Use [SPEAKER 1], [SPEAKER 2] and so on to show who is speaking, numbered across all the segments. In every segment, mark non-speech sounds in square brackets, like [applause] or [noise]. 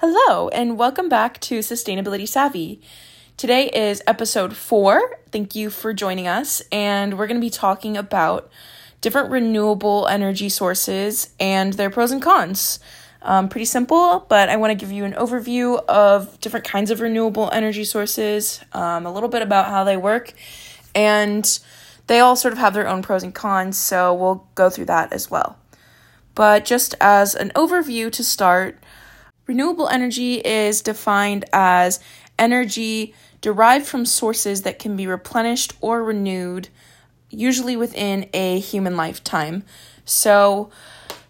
[SPEAKER 1] Hello, and welcome back to Sustainability Savvy. Today is episode four. Thank you for joining us, and we're going to be talking about different renewable energy sources and their pros and cons. Um, pretty simple, but I want to give you an overview of different kinds of renewable energy sources, um, a little bit about how they work, and they all sort of have their own pros and cons, so we'll go through that as well. But just as an overview to start, Renewable energy is defined as energy derived from sources that can be replenished or renewed, usually within a human lifetime. So,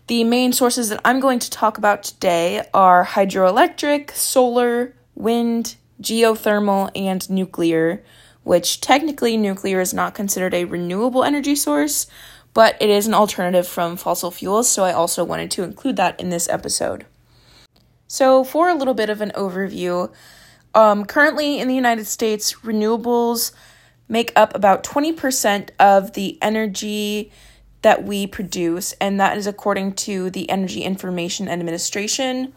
[SPEAKER 1] the main sources that I'm going to talk about today are hydroelectric, solar, wind, geothermal, and nuclear, which technically nuclear is not considered a renewable energy source, but it is an alternative from fossil fuels, so I also wanted to include that in this episode. So, for a little bit of an overview, um, currently in the United States, renewables make up about 20% of the energy that we produce, and that is according to the Energy Information Administration.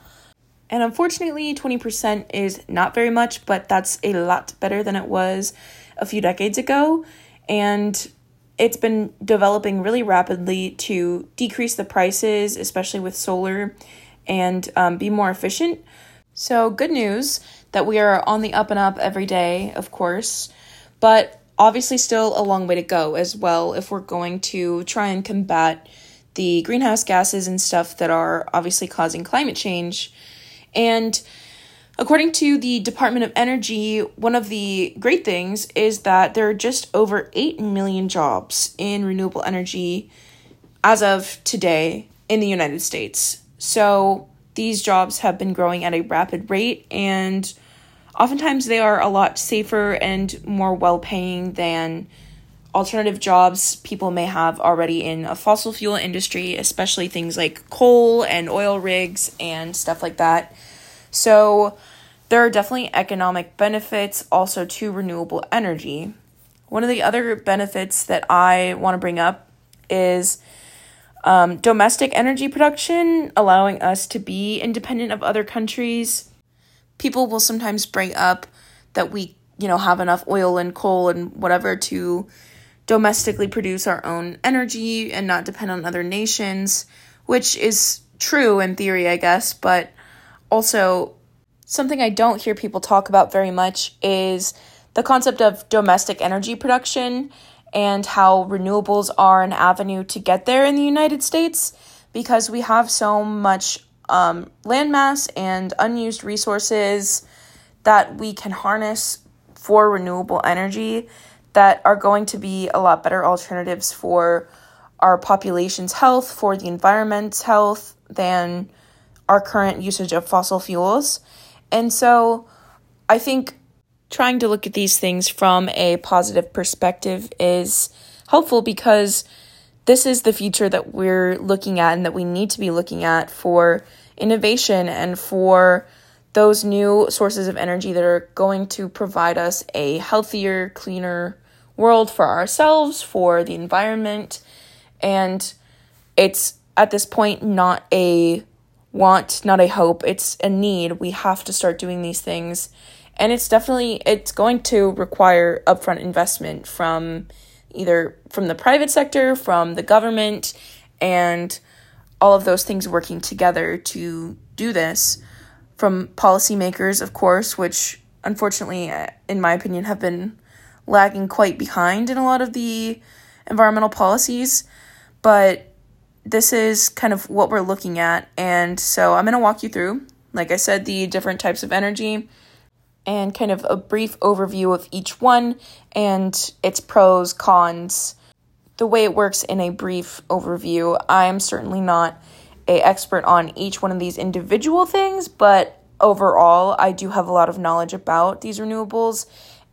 [SPEAKER 1] And unfortunately, 20% is not very much, but that's a lot better than it was a few decades ago. And it's been developing really rapidly to decrease the prices, especially with solar and um, be more efficient. So, good news that we are on the up and up every day, of course, but obviously still a long way to go as well if we're going to try and combat the greenhouse gases and stuff that are obviously causing climate change. And according to the Department of Energy, one of the great things is that there are just over 8 million jobs in renewable energy as of today in the United States. So these jobs have been growing at a rapid rate, and oftentimes they are a lot safer and more well paying than alternative jobs people may have already in a fossil fuel industry, especially things like coal and oil rigs and stuff like that. So, there are definitely economic benefits also to renewable energy. One of the other benefits that I want to bring up is um, domestic energy production, allowing us to be independent of other countries. People will sometimes bring up that we, you know, have enough oil and coal and whatever to domestically produce our own energy and not depend on other nations, which is true in theory, I guess, but also something I don't hear people talk about very much is the concept of domestic energy production and how renewables are an avenue to get there in the United States because we have so much um, landmass and unused resources that we can harness for renewable energy that are going to be a lot better alternatives for our population's health, for the environment's health, than our current usage of fossil fuels. And so I think trying to look at these things from a positive perspective is helpful because this is the future that we're looking at and that we need to be looking at for innovation and for those new sources of energy that are going to provide us a healthier, cleaner world for ourselves, for the environment. And it's at this point not a want, not a hope, it's a need. We have to start doing these things and it's definitely it's going to require upfront investment from either from the private sector from the government and all of those things working together to do this from policymakers of course which unfortunately uh, in my opinion have been lagging quite behind in a lot of the environmental policies. But this is kind of what we're looking at. And so i'm going to walk you through like i said the different types of energy and kind of a brief overview of each one and its pros, cons, the way it works in a brief overview. I'm certainly not a expert on each one of these individual things, but overall, I do have a lot of knowledge about these renewables.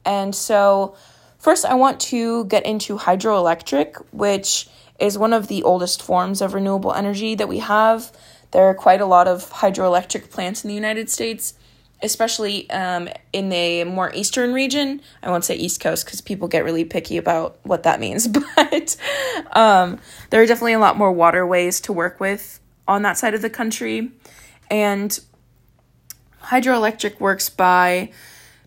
[SPEAKER 1] And so, first, I want to get into hydroelectric, which is one of the oldest forms of renewable energy that we have. There are quite a lot of hydroelectric plants in the United States especially um, in the more eastern region. I won't say East Coast because people get really picky about what that means, [laughs] but um, there are definitely a lot more waterways to work with on that side of the country. And hydroelectric works by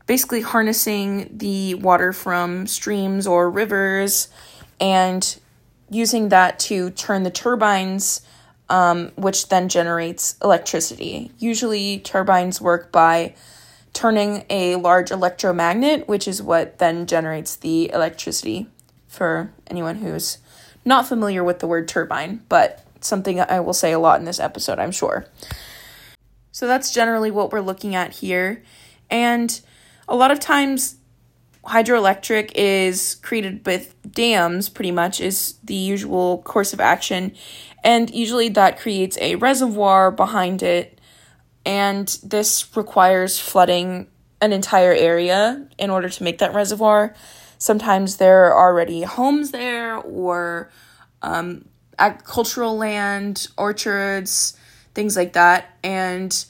[SPEAKER 1] basically harnessing the water from streams or rivers and using that to turn the turbines, um, which then generates electricity. Usually, turbines work by turning a large electromagnet, which is what then generates the electricity for anyone who's not familiar with the word turbine, but something I will say a lot in this episode, I'm sure. So that's generally what we're looking at here. And a lot of times, hydroelectric is created with dams, pretty much, is the usual course of action. And usually that creates a reservoir behind it. And this requires flooding an entire area in order to make that reservoir. Sometimes there are already homes there or um, agricultural land, orchards, things like that. And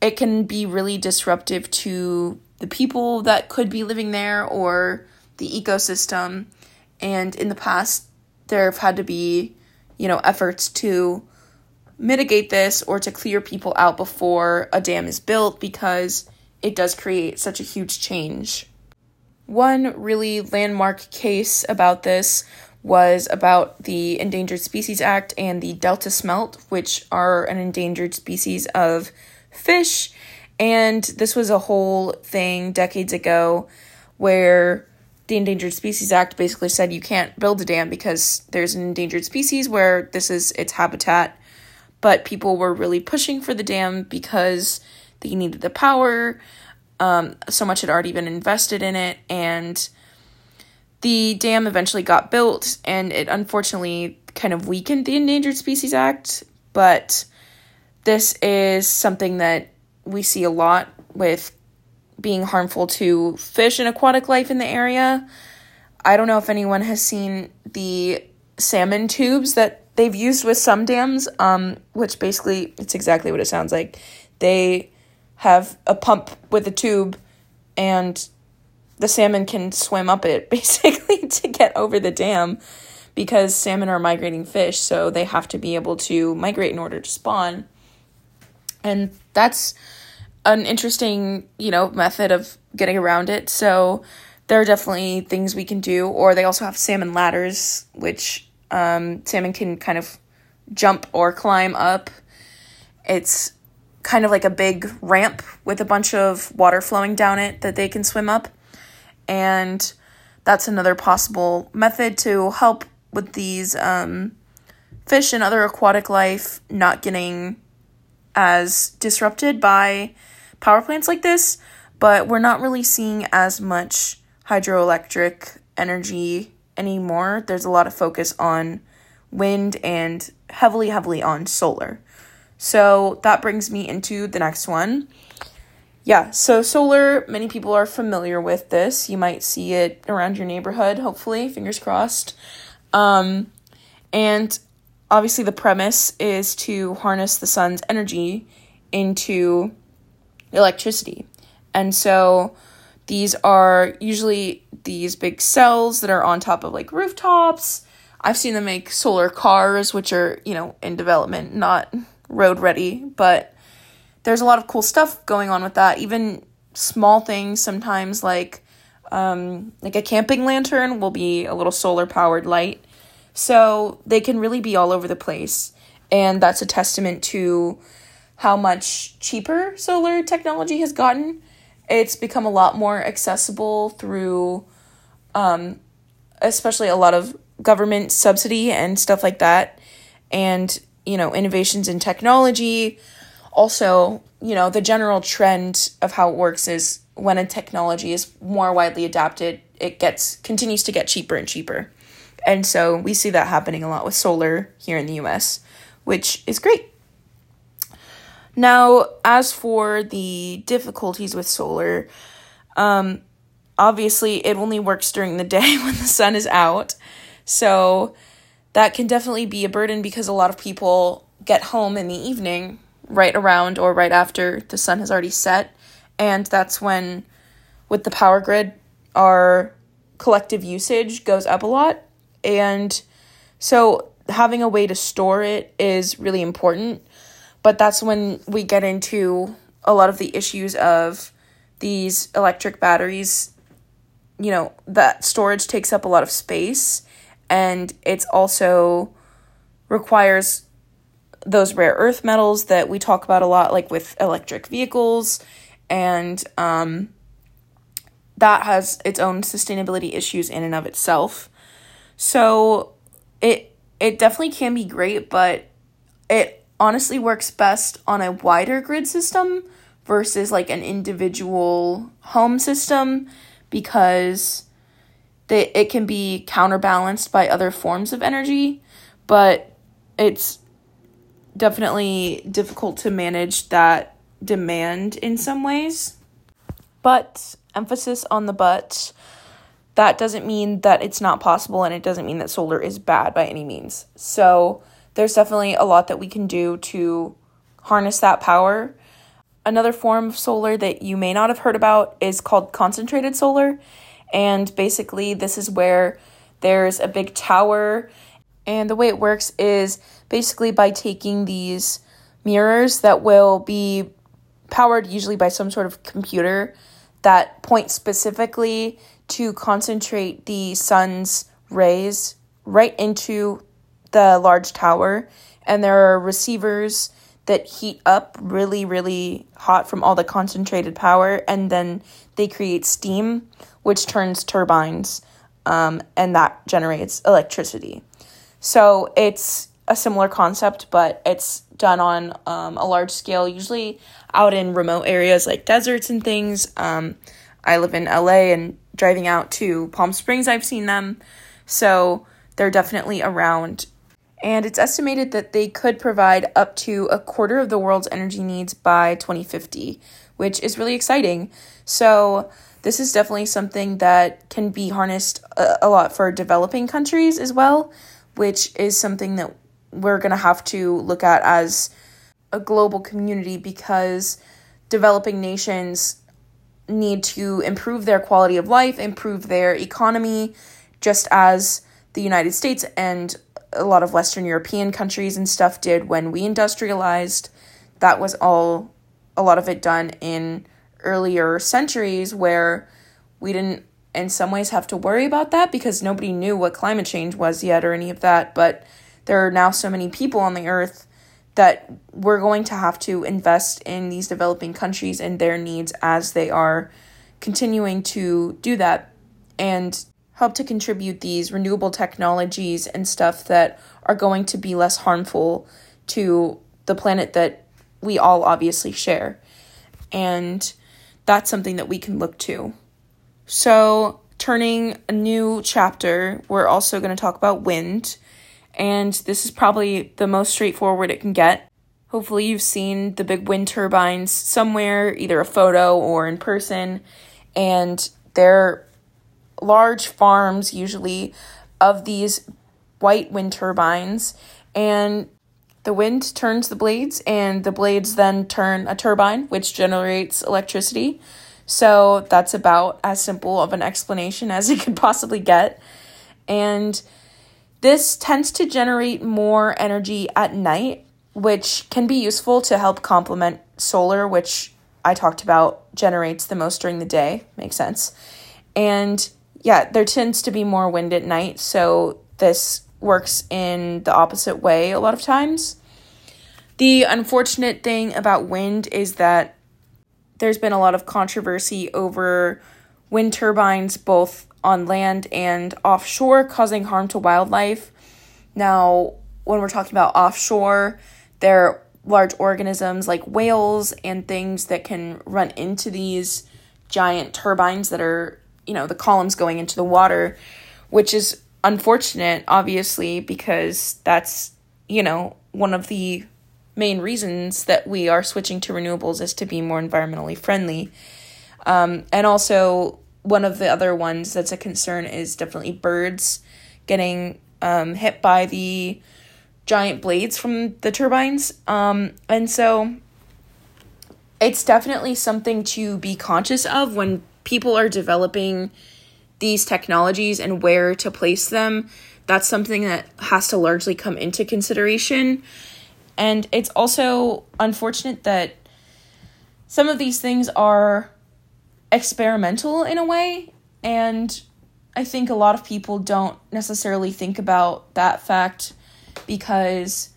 [SPEAKER 1] it can be really disruptive to the people that could be living there or the ecosystem. And in the past, there have had to be, you know, efforts to mitigate this or to clear people out before a dam is built because it does create such a huge change. One really landmark case about this was about the Endangered Species Act and the Delta smelt, which are an endangered species of fish. And this was a whole thing decades ago where the Endangered Species Act basically said you can't build a dam because there's an endangered species where this is its habitat. But people were really pushing for the dam because they needed the power. Um, so much had already been invested in it, and the dam eventually got built, and it unfortunately kind of weakened the Endangered Species Act, but this is something that we see a lot with being harmful to fish and aquatic life in the area. I don't know if anyone has seen the salmon tubes that they've used with some dams, um, which basically it's exactly what it sounds like. They have a pump with a tube and the salmon can swim up it [laughs] basically to get over the dam because salmon are migrating fish, so they have to be able to migrate in order to spawn. And that's an interesting, you know, method of getting around it. So there are definitely things we can do. Or they also have salmon ladders, which um, salmon can kind of jump or climb up. It's kind of like a big ramp with a bunch of water flowing down it that they can swim up and that's another possible method to help with these um, fish and other aquatic life not getting as disrupted by power plants like this, but we're not really seeing as much hydroelectric energy anymore. There's a lot of focus on wind and heavily, heavily on solar. So that brings me into the next one, yeah, so solar, many people are familiar with this. You might see it around your neighborhood, hopefully, fingers crossed. Um, and obviously, the premise is to harness the sun's energy into electricity. And so these are usually these big cells that are on top of like rooftops. I've seen them make solar cars, which are, you know, in development, not road ready, but there's a lot of cool stuff going on with that. Even small things sometimes like um, like a camping lantern will be a little solar powered light. So they can really be all over the place. And that's a testament to how much cheaper solar technology has gotten. It's become a lot more accessible through um, especially a lot of government subsidy and stuff like that. And, you know, innovations in technology also, you know, the general trend of how it works is when a technology is more widely adapted, it gets continues to get cheaper and cheaper. And so we see that happening a lot with solar here in the US, which is great. Now, as for the difficulties with solar, um, obviously it only works during the [laughs] day when the sun is out. So that can definitely be a burden because a lot of people get home in the evening right around or right after the sun has already set. And that's when, with the power grid, our collective usage goes up a lot. And so having a way to store it is really important. But that's when we get into a lot of the issues of these electric batteries, you know, that storage takes up a lot of space and it's also requires those rare earth metals that we talk about a lot, like with electric vehicles, and um, that has its own sustainability issues in and of itself. So it it definitely can be great, but it honestly works best on a wider grid system versus like an individual home system because they, it can be counterbalanced by other forms of energy, but it's definitely difficult to manage that demand in some ways. But emphasis on the but that doesn't mean that it's not possible and it doesn't mean that solar is bad by any means. So there's definitely a lot that we can do to harness that power. Another form of solar that you may not have heard about is called concentrated solar. And basically, this is where there's a big tower. And the way it works is basically by taking these mirrors that will be powered usually by some sort of computer that point specifically to concentrate the sun's rays right into the large tower. And there are receivers that heat up really, really hot from all the concentrated power, and then they create steam, which turns turbines, um, and that generates electricity. So it's a similar concept, but it's done on um, a large scale, usually out in remote areas like deserts and things. Um, I live in LA and driving out to Palm Springs, I've seen them. So they're definitely around. And it's estimated that they could provide up to a quarter of the world's energy needs by 2050, which is really exciting. So, this is definitely something that can be harnessed a, a lot for developing countries as well, which is something that we're going to have to look at as a global community because developing nations need to improve their quality of life, improve their economy, just as the United States and a lot of Western European countries and stuff did when we industrialized. That was all, a lot of it done in earlier centuries where we didn't, in some ways, have to worry about that because nobody knew what climate change was yet or any of that. But there are now so many people on the earth that we're going to have to invest in these developing countries and their needs as they are continuing to do that and help to contribute these renewable technologies and stuff that are going to be less harmful to the planet that we all obviously share. And that's something that we can look to. So, turning a new chapter, we're also going to talk about wind and this is probably the most straightforward it can get. Hopefully, you've seen the big wind turbines somewhere, either a photo or in person, and they're large farms, usually, of these white wind turbines, and the wind turns the blades, and the blades then turn a turbine, which generates electricity. So, that's about as simple of an explanation as it [laughs] could possibly get. And this tends to generate more energy at night, which can be useful to help complement solar, which I talked about generates the most during the day. Makes sense. And yeah, there tends to be more wind at night, so this works in the opposite way a lot of times. The unfortunate thing about wind is that there's been a lot of controversy over wind turbines, both on land and offshore, causing harm to wildlife. Now, when we're talking about offshore, there are large organisms like whales and things that can run into these giant turbines that are, you know, the columns going into the water, which is unfortunate, obviously, because that's, you know, one of the main reasons that we are switching to renewables is to be more environmentally friendly. Um, and also, one of the other ones that's a concern is definitely birds getting um, hit by the giant blades from the turbines. Um, and so it's definitely something to be conscious of when people are developing these technologies and where to place them. That's something that has to largely come into consideration. And it's also unfortunate that some of these things are experimental in a way, and I think a lot of people don't necessarily think about that fact because,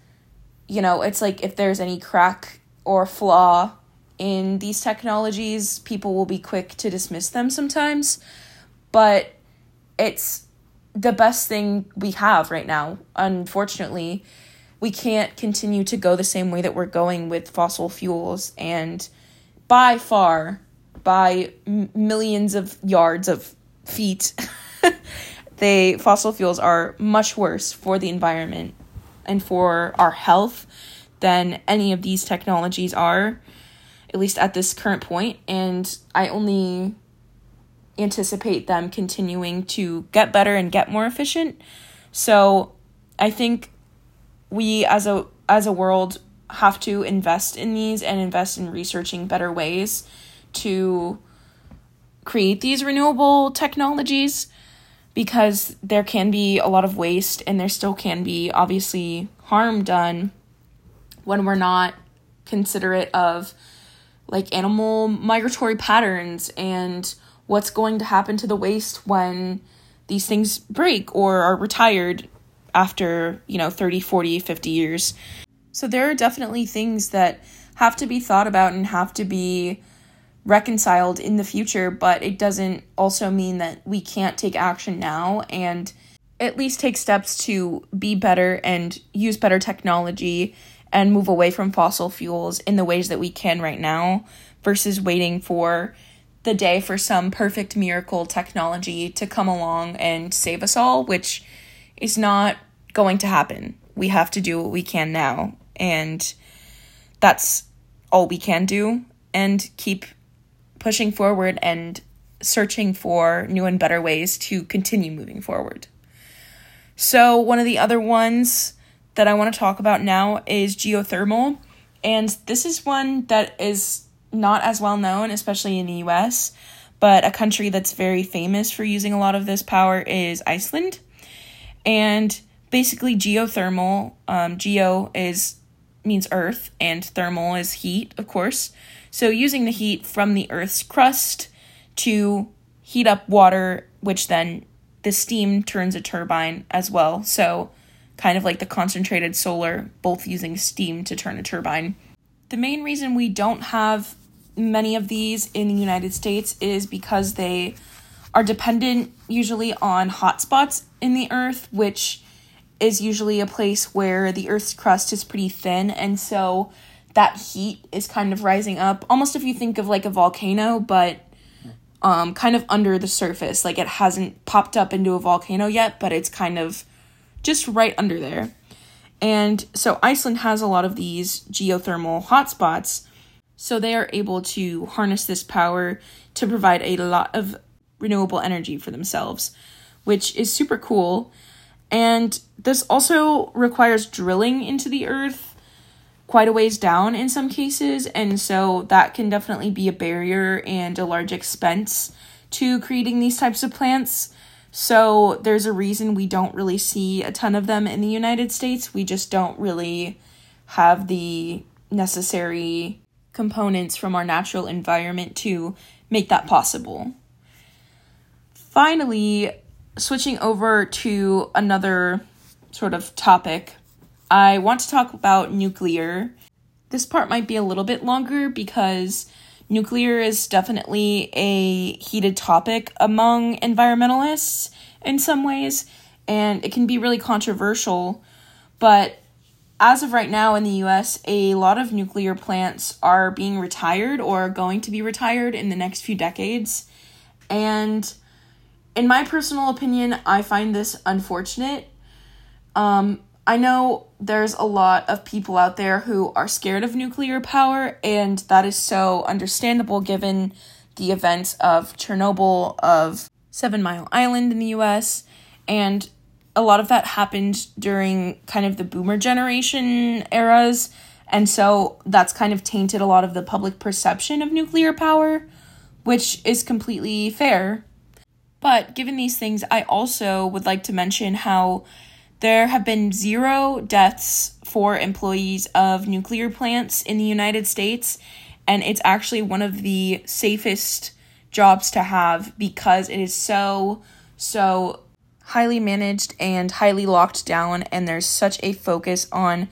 [SPEAKER 1] you know, it's like if there's any crack or flaw in these technologies, people will be quick to dismiss them sometimes. But it's the best thing we have right now. Unfortunately, we can't continue to go the same way that we're going with fossil fuels. And by far, by m- millions of yards of feet, [laughs] they fossil fuels are much worse for the environment and for our health than any of these technologies are at least at this current point, and I only anticipate them continuing to get better and get more efficient. So, I think we as a as a world have to invest in these and invest in researching better ways to create these renewable technologies because there can be a lot of waste and there still can be obviously harm done when we're not considerate of like animal migratory patterns and what's going to happen to the waste when these things break or are retired after, you know, 30, 40, 50 years. So there are definitely things that have to be thought about and have to be reconciled in the future, but it doesn't also mean that we can't take action now and at least take steps to be better and use better technology and move away from fossil fuels in the ways that we can right now versus waiting for the day for some perfect miracle technology to come along and save us all, which is not going to happen. We have to do what we can now, and that's all we can do, and keep pushing forward and searching for new and better ways to continue moving forward. So, one of the other ones that I want to talk about now is geothermal. And this is one that is not as well known, especially in the US, but a country that's very famous for using a lot of this power is Iceland. And basically, geothermal, um, geo is means earth, and thermal is heat, of course. So, using the heat from the earth's crust to heat up water, which then the steam turns a turbine as well. So, kind of like the concentrated solar, both using steam to turn a turbine. The main reason we don't have many of these in the United States is because they are dependent usually on hotspots in the earth, which is usually a place where the earth's crust is pretty thin, and so that heat is kind of rising up. Almost if you think of like a volcano, but um, kind of under the surface. Like it hasn't popped up into a volcano yet, but it's kind of just right under there. And so Iceland has a lot of these geothermal hotspots, so they are able to harness this power to provide a lot of renewable energy for themselves, which is super cool. And this also requires drilling into the earth quite a ways down in some cases, and so that can definitely be a barrier and a large expense to creating these types of plants. So there's a reason we don't really see a ton of them in the United States. We just don't really have the necessary components from our natural environment to make that possible. Finally, switching over to another sort of topic, I want to talk about nuclear. This part might be a little bit longer because nuclear is definitely a heated topic among environmentalists in some ways, and it can be really controversial. But as of right now in the US, a lot of nuclear plants are being retired or going to be retired in the next few decades. And in my personal opinion, I find this unfortunate. Um, I know there's a lot of people out there who are scared of nuclear power, and that is so understandable given the events of Chernobyl, of Seven Mile Island in the US, and a lot of that happened during kind of the boomer generation eras, and so that's kind of tainted a lot of the public perception of nuclear power, which is completely fair. But given these things, I also would like to mention how there have been zero deaths for employees of nuclear plants in the United States, and it's actually one of the safest jobs to have because it is so, so highly managed and highly locked down, and there's such a focus on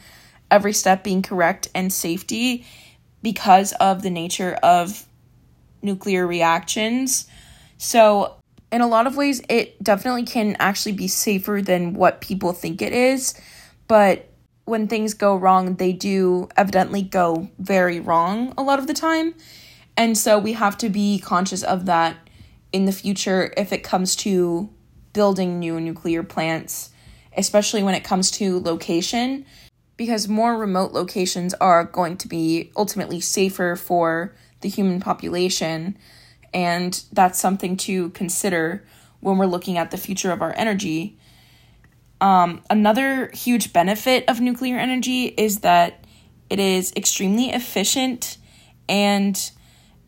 [SPEAKER 1] every step being correct and safety because of the nature of nuclear reactions. So, in a lot of ways, it definitely can actually be safer than what people think it is. But when things go wrong, they do evidently go very wrong a lot of the time. And so we have to be conscious of that in the future if it comes to building new nuclear plants, especially when it comes to location, because more remote locations are going to be ultimately safer for the human population. And that's something to consider when we're looking at the future of our energy. Um, another huge benefit of nuclear energy is that it is extremely efficient and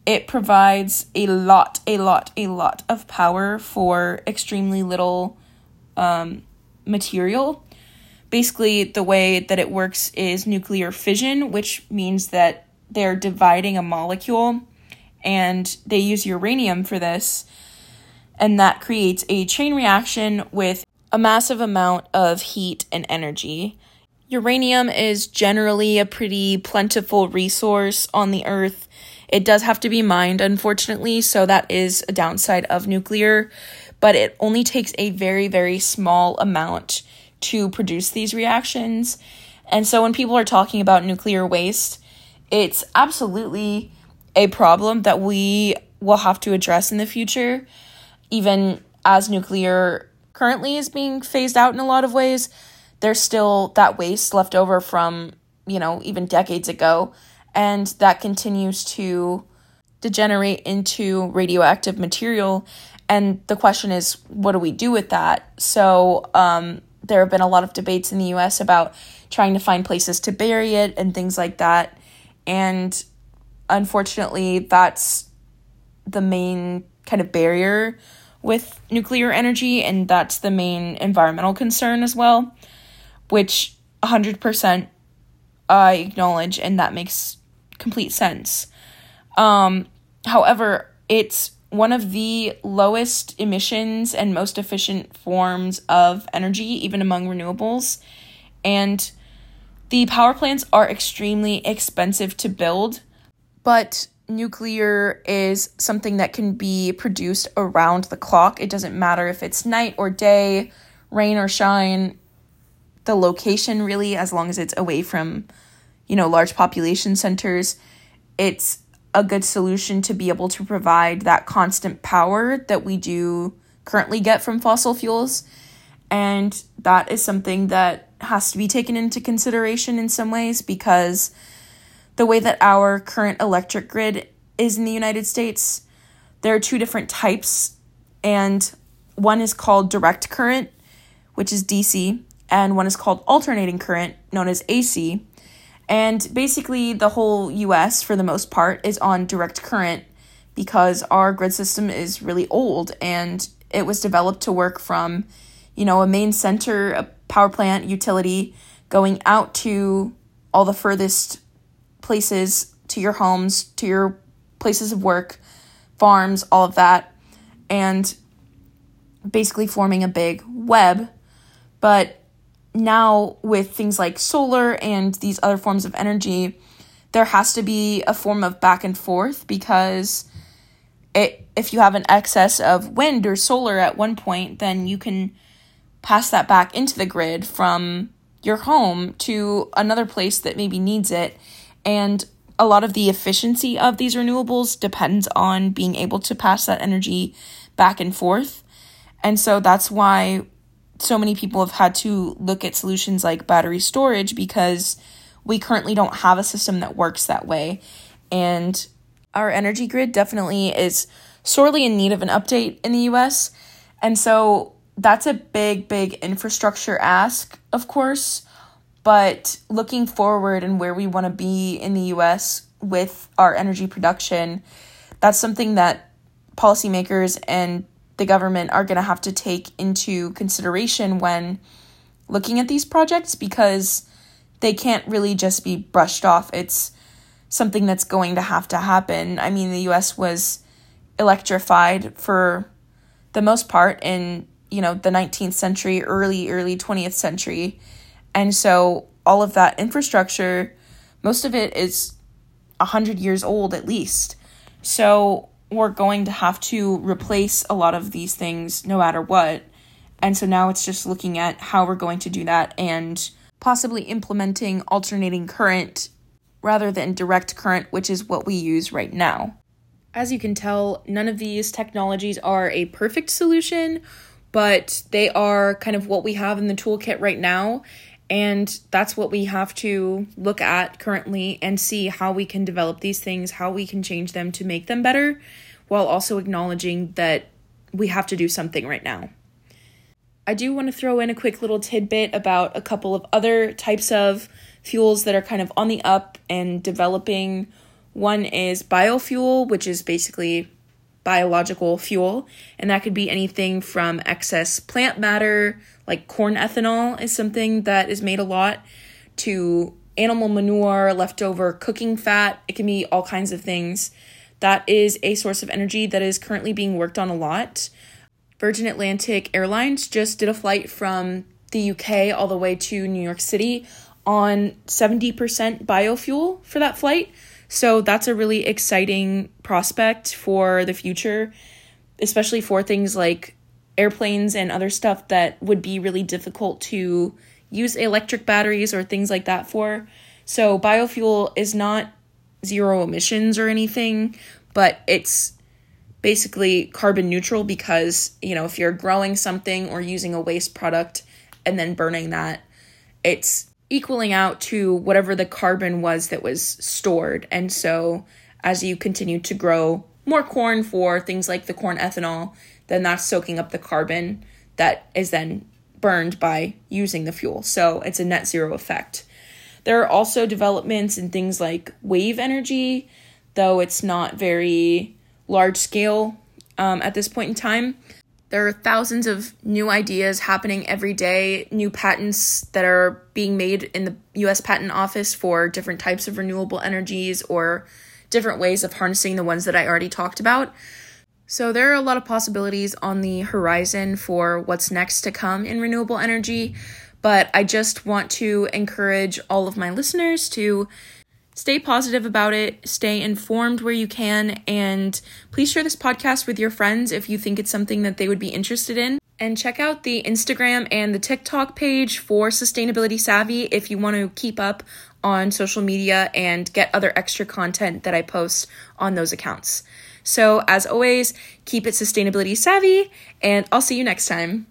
[SPEAKER 1] it provides a lot, a lot, a lot of power for extremely little um, material. Basically, the way that it works is nuclear fission, which means that they're dividing a molecule and they use uranium for this. And that creates a chain reaction with a massive amount of heat and energy. Uranium is generally a pretty plentiful resource on the Earth it does have to be mined, unfortunately, so that is a downside of nuclear, but it only takes a very, very small amount to produce these reactions. And so when people are talking about nuclear waste, it's absolutely a problem that we will have to address in the future, even as nuclear currently is being phased out in a lot of ways. There's still that waste left over from, you know, even decades ago and that continues to degenerate into radioactive material. And the question is, what do we do with that? So, um, there have been a lot of debates in the US about trying to find places to bury it and things like that. And unfortunately, that's the main kind of barrier with nuclear energy, and that's the main environmental concern as well, which 100% I acknowledge, and that makes complete sense. Um, however, it's one of the lowest emissions and most efficient forms of energy, even among renewables. And the power plants are extremely expensive to build, but nuclear is something that can be produced around the clock. It doesn't matter if it's night or day, rain or shine, the location really, as long as it's away from you know, large population centers, it's a good solution to be able to provide that constant power that we do currently get from fossil fuels. And that is something that has to be taken into consideration in some ways because the way that our current electric grid is in the United States, there are two different types, and one is called direct current, which is DC, and one is called alternating current, known as AC. And basically, the whole US, for the most part, is on direct current because our grid system is really old and it was developed to work from, you know, a main center, a power plant, utility, going out to all the furthest places, to your homes, to your places of work, farms, all of that, and basically forming a big web. But now with things like solar and these other forms of energy, there has to be a form of back and forth because it, if you have an excess of wind or solar at one point, then you can pass that back into the grid from your home to another place that maybe needs it. And a lot of the efficiency of these renewables depends on being able to pass that energy back and forth. And so that's why so many people have had to look at solutions like battery storage because we currently don't have a system that works that way. And our energy grid definitely is sorely in need of an update in the US. And so that's a big, big infrastructure ask, of course. But looking forward and where we want to be in the US with our energy production, that's something that policymakers and the government are going to have to take into consideration when looking at these projects because they can't really just be brushed off. It's something that's going to have to happen. I mean, the US was electrified for the most part in, you know, the 19th century, early early 20th century. And so all of that infrastructure, most of it is 100 years old at least. So we're going to have to replace a lot of these things no matter what. And so now it's just looking at how we're going to do that and possibly implementing alternating current rather than direct current, which is what we use right now. As you can tell, none of these technologies are a perfect solution, but they are kind of what we have in the toolkit right now. And that's what we have to look at currently and see how we can develop these things, how we can change them to make them better, while also acknowledging that we have to do something right now. I do want to throw in a quick little tidbit about a couple of other types of fuels that are kind of on the up and developing. One is biofuel, which is basically biological fuel, and that could be anything from excess plant matter, like corn ethanol is something that is made a lot, to animal manure, leftover cooking fat. It can be all kinds of things. That is a source of energy that is currently being worked on a lot. Virgin Atlantic Airlines just did a flight from the UK all the way to New York City on 70% biofuel for that flight. So that's a really exciting prospect for the future, especially for things like airplanes and other stuff that would be really difficult to use electric batteries or things like that for. So biofuel is not zero emissions or anything, but it's basically carbon neutral because, you know, if you're growing something or using a waste product and then burning that, it's equaling out to whatever the carbon was that was stored. And so as you continue to grow more corn for things like the corn ethanol, then that's soaking up the carbon that is then burned by using the fuel. So it's a net zero effect. There are also developments in things like wave energy, though it's not very large scale um, at this point in time. There are thousands of new ideas happening every day, new patents that are being made in the US Patent Office for different types of renewable energies or different ways of harnessing the ones that I already talked about. So, there are a lot of possibilities on the horizon for what's next to come in renewable energy, but I just want to encourage all of my listeners to stay positive about it, stay informed where you can, and please share this podcast with your friends if you think it's something that they would be interested in. And check out the Instagram and the TikTok page for Sustainability Savvy if you want to keep up on social media and get other extra content that I post on those accounts. So, as always, keep it sustainability savvy, and I'll see you next time.